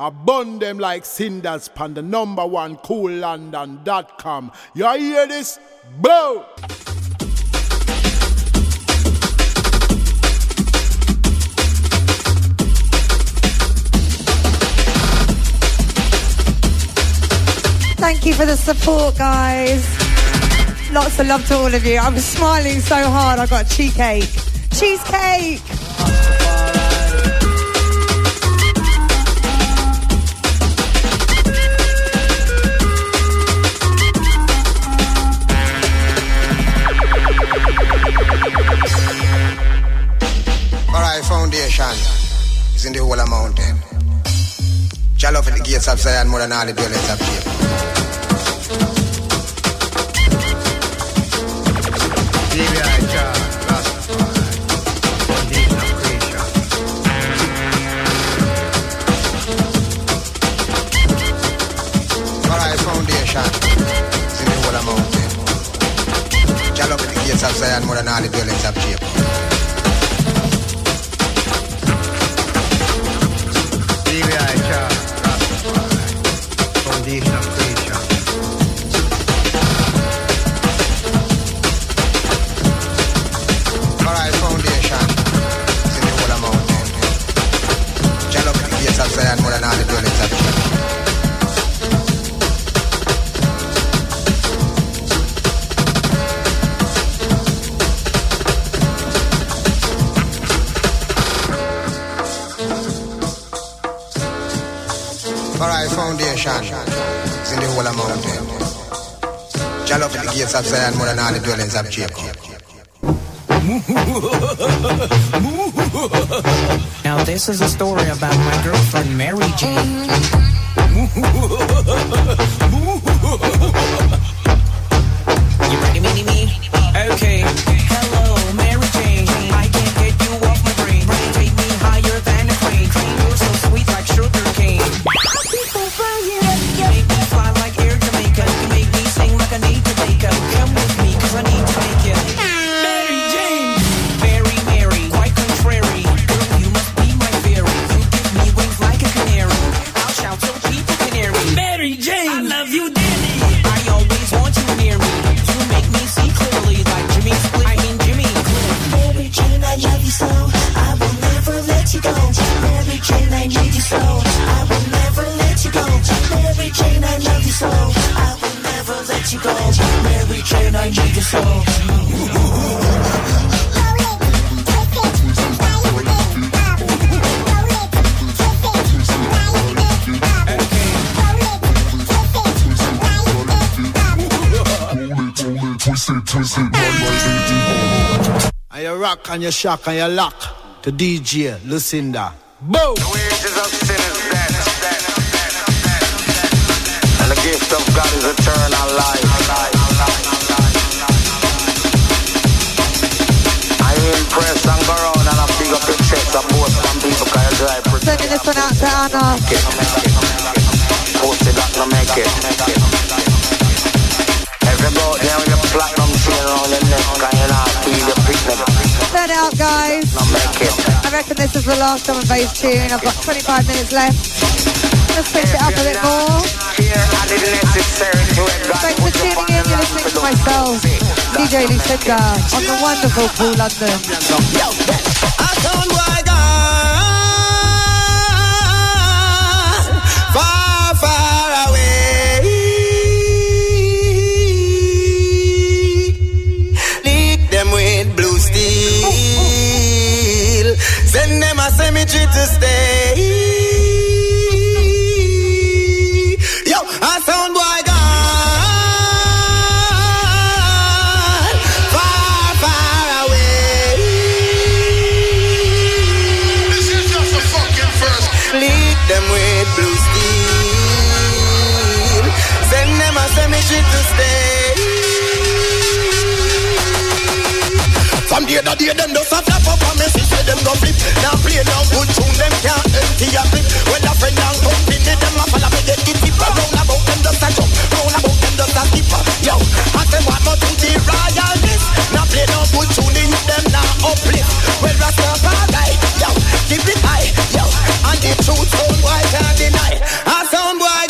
S26: I burn them like cinders pan the number one koollondon.com. You hear this? Blow!
S4: Thank you for the support, guys. Lots of love to all of you. I'm smiling so hard. I've got cheesecake. Cheesecake.
S27: Foundation is in the whole of mountain. Jah love the gates of Zion more than all the dwellings of Jacob. Zion more than all the dwellings of Jacob. Gates of Zion more than all the dwellings of Jacob.
S21: Now this is a story about my girlfriend Mary Jane.
S26: And you rock and you shock and you lock to DJ Lusinda. Boom!
S28: And the gift of God is eternal life. I impress and go around and I big up your chest and boast some people can you drive pretty.
S4: Sending this one out to Anna.
S28: Post it up, no make it. Every boat there with your platinum chain around your neck and you not feel your picnic.
S4: Send it out, guys.
S28: No make it.
S4: I reckon this is the last drum and bass tune. I've got 25 minutes left. Let's switch it up a bit more. Thanks for tuning in. You're listening to myself, DJ Lusinda, on the wonderful Kool London.
S29: To stay. Yo, a sound boy gone. Far, far away. This is just a fucking first. Lick them with blue steel. Send them a cemetery to stay. From day to day, them just a flap up on me, say them go flip. Now play no good tune, them can't empty a clip. When a friend and company, them a follow me get the tip. Round about them just a jump, round about them just a skip. Yo, I say what more to the royalness. Now play no good tune, youth them now uplift. Well, Rastafari, yo, keep it high, yo, and the truth boy can't deny. A sound boy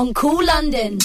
S18: on Kool London.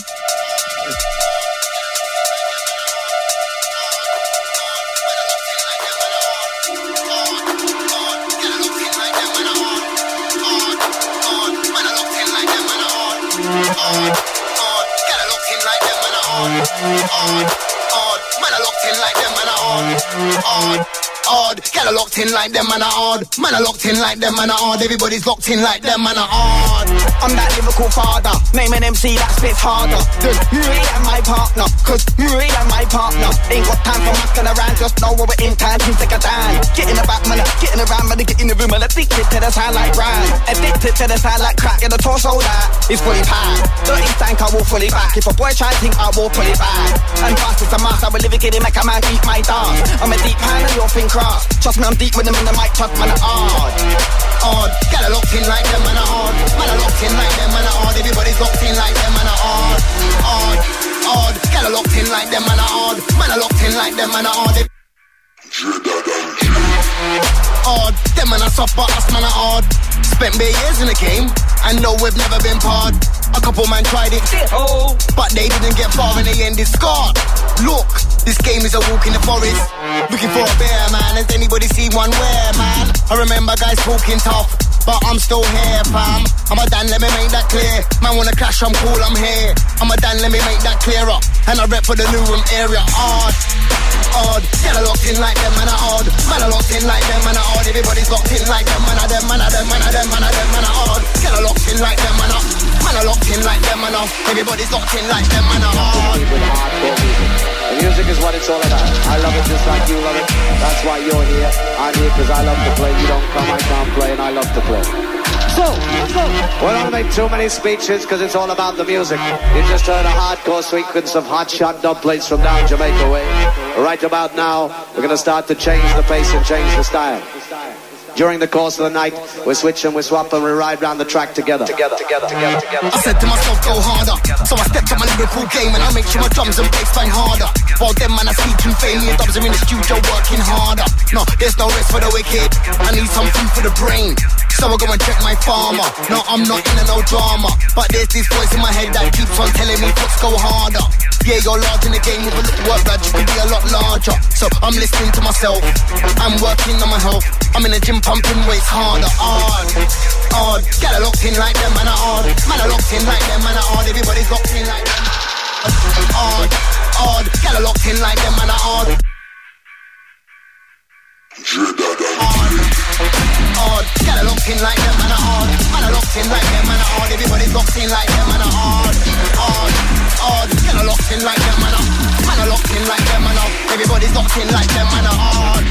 S19: Odd, get locked in like them man are odd. Man are locked in like them man are odd. Everybody's locked in like them man are odd.
S30: I'm that lyrical father. Name an MC that spits harder than me and my partner. Cause me and my partner ain't got time for mucking around. Just know we're in time, we take a time. Get in the back, man, get in the round, man, get in the room, man, addicted to the sound like rhyme. Addicted to the sound like crack in the torso that is fully packed. Dirty stank, I will fully back. If a boy try think, I will pull it back. And fast as a mask, I will live it, make a man eat my dance. I'm a deep hand and you're thin cross. Trust me, I'm deep with them in the mic, trust man, I'm odd.
S19: Get locked in like them man are odd. Man are locked in like them man are odd. Everybody's locked in like them man are odd. Odd, odd, get locked in like them man are odd. Man are locked in like them man are odd. Odd, them man soft, but us man are odd. Spent bare years in the game, and know we've never been part. A couple man tried it, oh, but they didn't get far in the end. It's scarred. Look, this game is a walk in the forest. Looking for a bear, man. Has anybody seen one where, man? I remember guys talking tough, but I'm still here, fam. I'm a Dan, let me make that clear. Man wanna clash, I'm cool, I'm here. I'm a Dan, let me make that clearer. And I rep for the new room area. Odd, odd. Get locked in like them, man are odd. Man are locked in like them, man are odd. Everybody's locked in like them, man are them, man are them, man are them, man are them, man are odd. Get locked in like them, man are. Man are locked in like them, man are. Everybody's locked in like them, man are odd.
S31: Music is what it's all about. I love it just like you love it. That's why you're here. I'm here because I love to play. You don't come, I can't play, and I love to play. So, we don't make too many speeches because it's all about the music. You just heard a hardcore sequence of hot shot dub plates from down Jamaica way. Right about now, we're going to start to change the pace and change the style. During the course of the night, we switch and we swap and we ride round the track together. Together, together, together, together.
S19: I said to myself, go harder. So I stepped up my lyrical game and I make sure my drums and bass bang harder. While them man are seeking fame, me and dubs are in the studio working harder. No, there's no rest for the wicked. I need some food for the brain. So I go and check my farmer. No, I'm not in a no drama. But there's this voice in my head that keeps on telling me, let's go harder. Yeah, you're large in the game with a little work, but you can be a lot larger. So I'm listening to myself. I'm working on my health. I'm in the gym pumping weights harder. Hard, hard. Get a locked in like them, man are hard. Man are locked in like them, man are hard. Everybody's locked in like them. Hard, hard. Get a locked in like them, man are hard. Hard, get a locked in like them, man are hard. Man are locked in like them, man are hard. Everybody's locked in like them, man are hard. Hard, hard. Get a locked in like them, man are. Man are locked in like them, man are. Everybody's locked in like them, man are hard.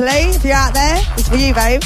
S13: actually, if you're out there. It's for you, babe.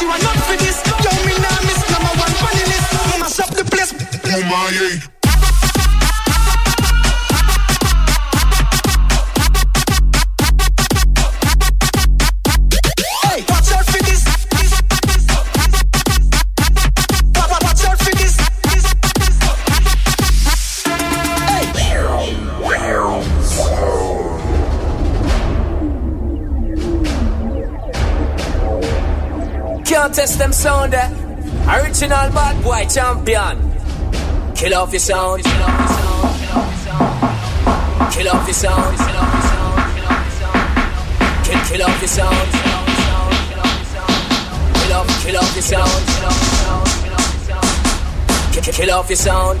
S32: you are not for this. Yo, me now. miss number one funny list. Mash up the place. Oh my.
S13: Sound, test them sound. Eh? Original bad boy champion. Kill off your sound. Kill off your sound. Kill off your sound. Kill, kill off your sound. Kill off, kill off your sound. Kill, kill, kill off your sound.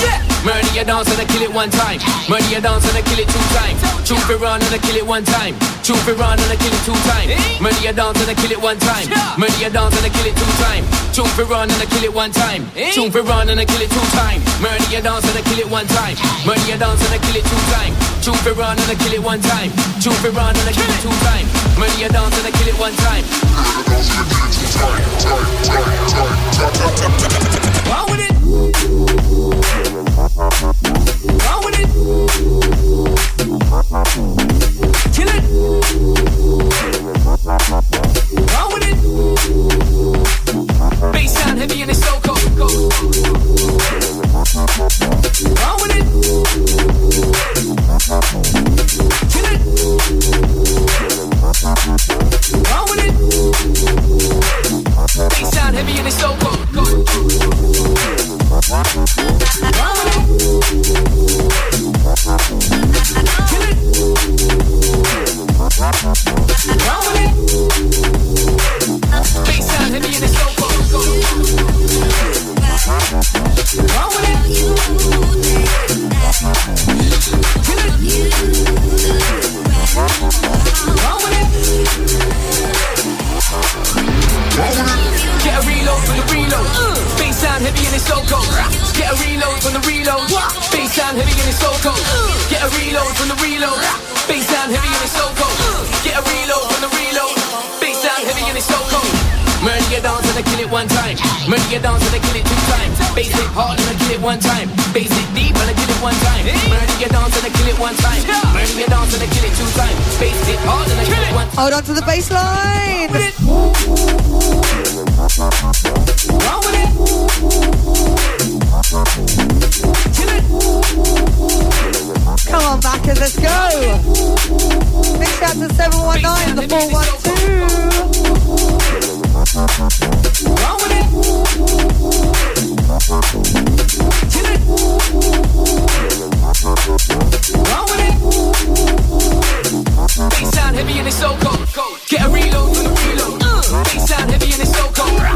S13: Yeah.
S21: Murder your dance and I kill it one time. Murder your dance and I kill it two times. Truth be run and I kill it one time. Truth be run and I kill it two times. Murder your dance and I kill it one time. Murder your dance and I kill it two times. Truth be run and I kill it one time. Truth be run and I kill it two times. Murder your dance and I kill it one time. Murder your dance and I kill it two times. Truth be run and I kill it one time. Truth be run and I kill it two times. Murder your dance and I kill it one time.
S13: Run with
S21: sound heavy and it's so cold.
S13: Run with it.
S21: Time. Murder your dance and I kill it two times. Bass it hard and I kill it one time. Bass it deep and I kill it one time. Murder your dance and I kill it one time. Murder your dance and I kill it two times. Bass it hard and I kill it one time.
S4: Hold on to the bass line.
S13: Run with it. Kill it.
S4: Come on, backers, let's go. Big shout to 719, and the 412.
S13: Run
S21: heavy and it's so cold. Get a reload from the reload. Uh. Bass sound heavy and it's so cold.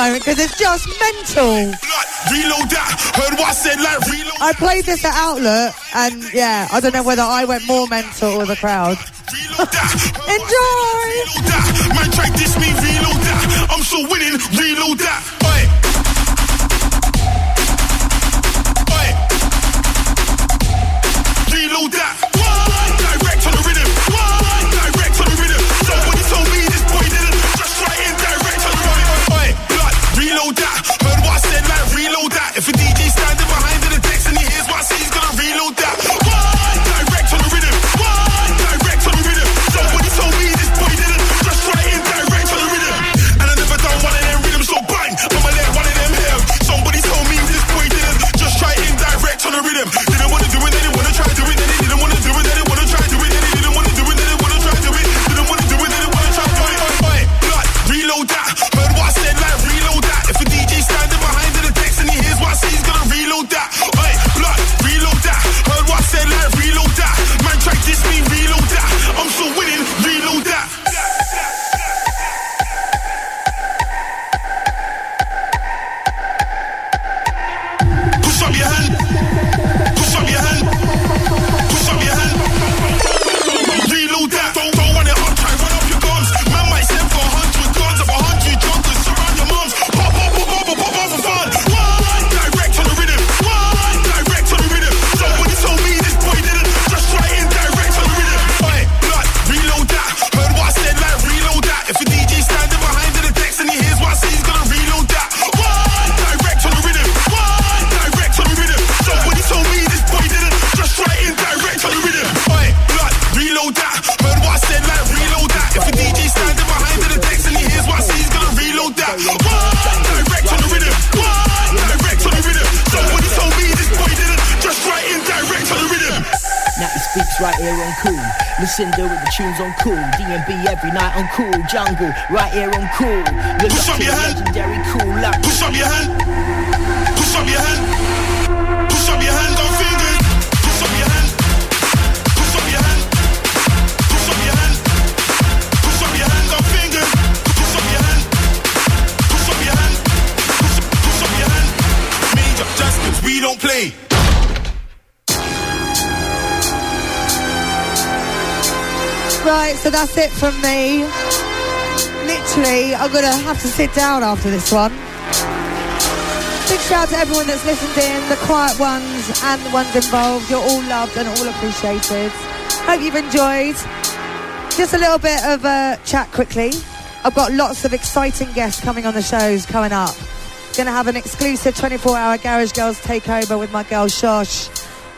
S33: Moment because it's just mental.
S4: Reload that. Heard what I said, like reload.
S33: I played this at Outlook, and yeah, I don't know whether I went more mental or the crowd. That's it from me. Literally, I'm gonna have to sit down after this one. Big shout out to everyone that's listened in, the quiet ones and the ones involved. You're all loved and all appreciated. Hope you've enjoyed. Just a little bit of a chat quickly. I've got lots of exciting guests coming on the shows coming up. Gonna have an exclusive 24-hour Garage Girls takeover with my girl Shosh.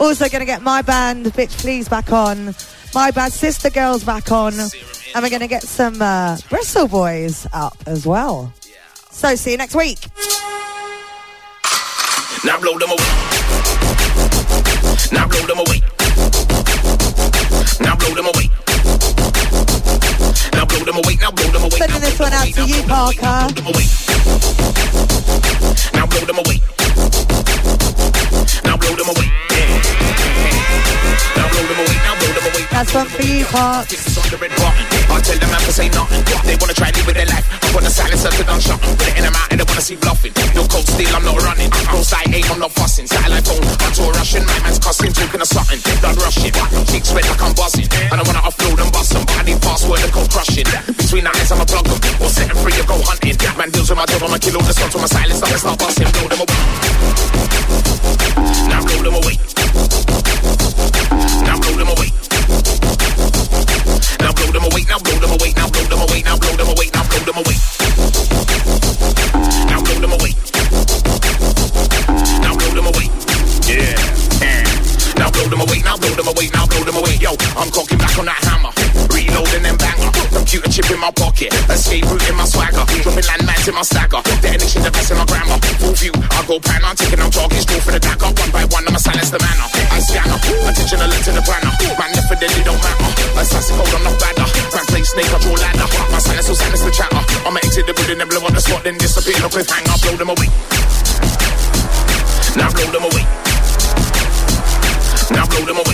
S33: Also gonna get my band Bitch Please back on. My bad sister girls back on. And we're gonna get some uh, Bristol boys up as well. So see you next week.
S34: Now blow them away. Now blow them away. Now blow them away. Now blow them away. Now blow them away.
S33: Sending this one out to you, Parker.
S34: Now blow them away. Now blow them away. Now blow them away. Now blow them away.
S33: That's one for you, Park.
S34: To say nothing. They wanna try live with their life. I'm gonna silence them to done shot. Put it in them out and they wanna see bluffing. No cold steel, I'm not running. Outside aim, I'm not fussing. Satellite phone, I'm to a Russian. My man's cussing, talking of something. Done rushing. Chicks red like I'm buzzing. And I wanna offload and bust them. But I need password and code crushing. Between eyes, I'ma plug them. Or set them free or go hunting. Man deals with my job, I'ma kill all the stunts with my silence. I'ma start busting. Blow them away. Now blow them away. Pocket. Escape route in my swagger. Dropping landmines in my stagger. Device in the best in my grammar. Full view, I go pan on. Taking out targets, draw for the dagger. One by one, I'ma silence the manner. I scanner. Attention alert to the planner. Man, definitely don't matter. Assassin code, I'm not badder. Man, play snake, I draw ladder. My silence will silence the chatter. I'ma exit the building and blow on the spot, then disappear. No. Now blow them away. Now blow them away. Now blow them away.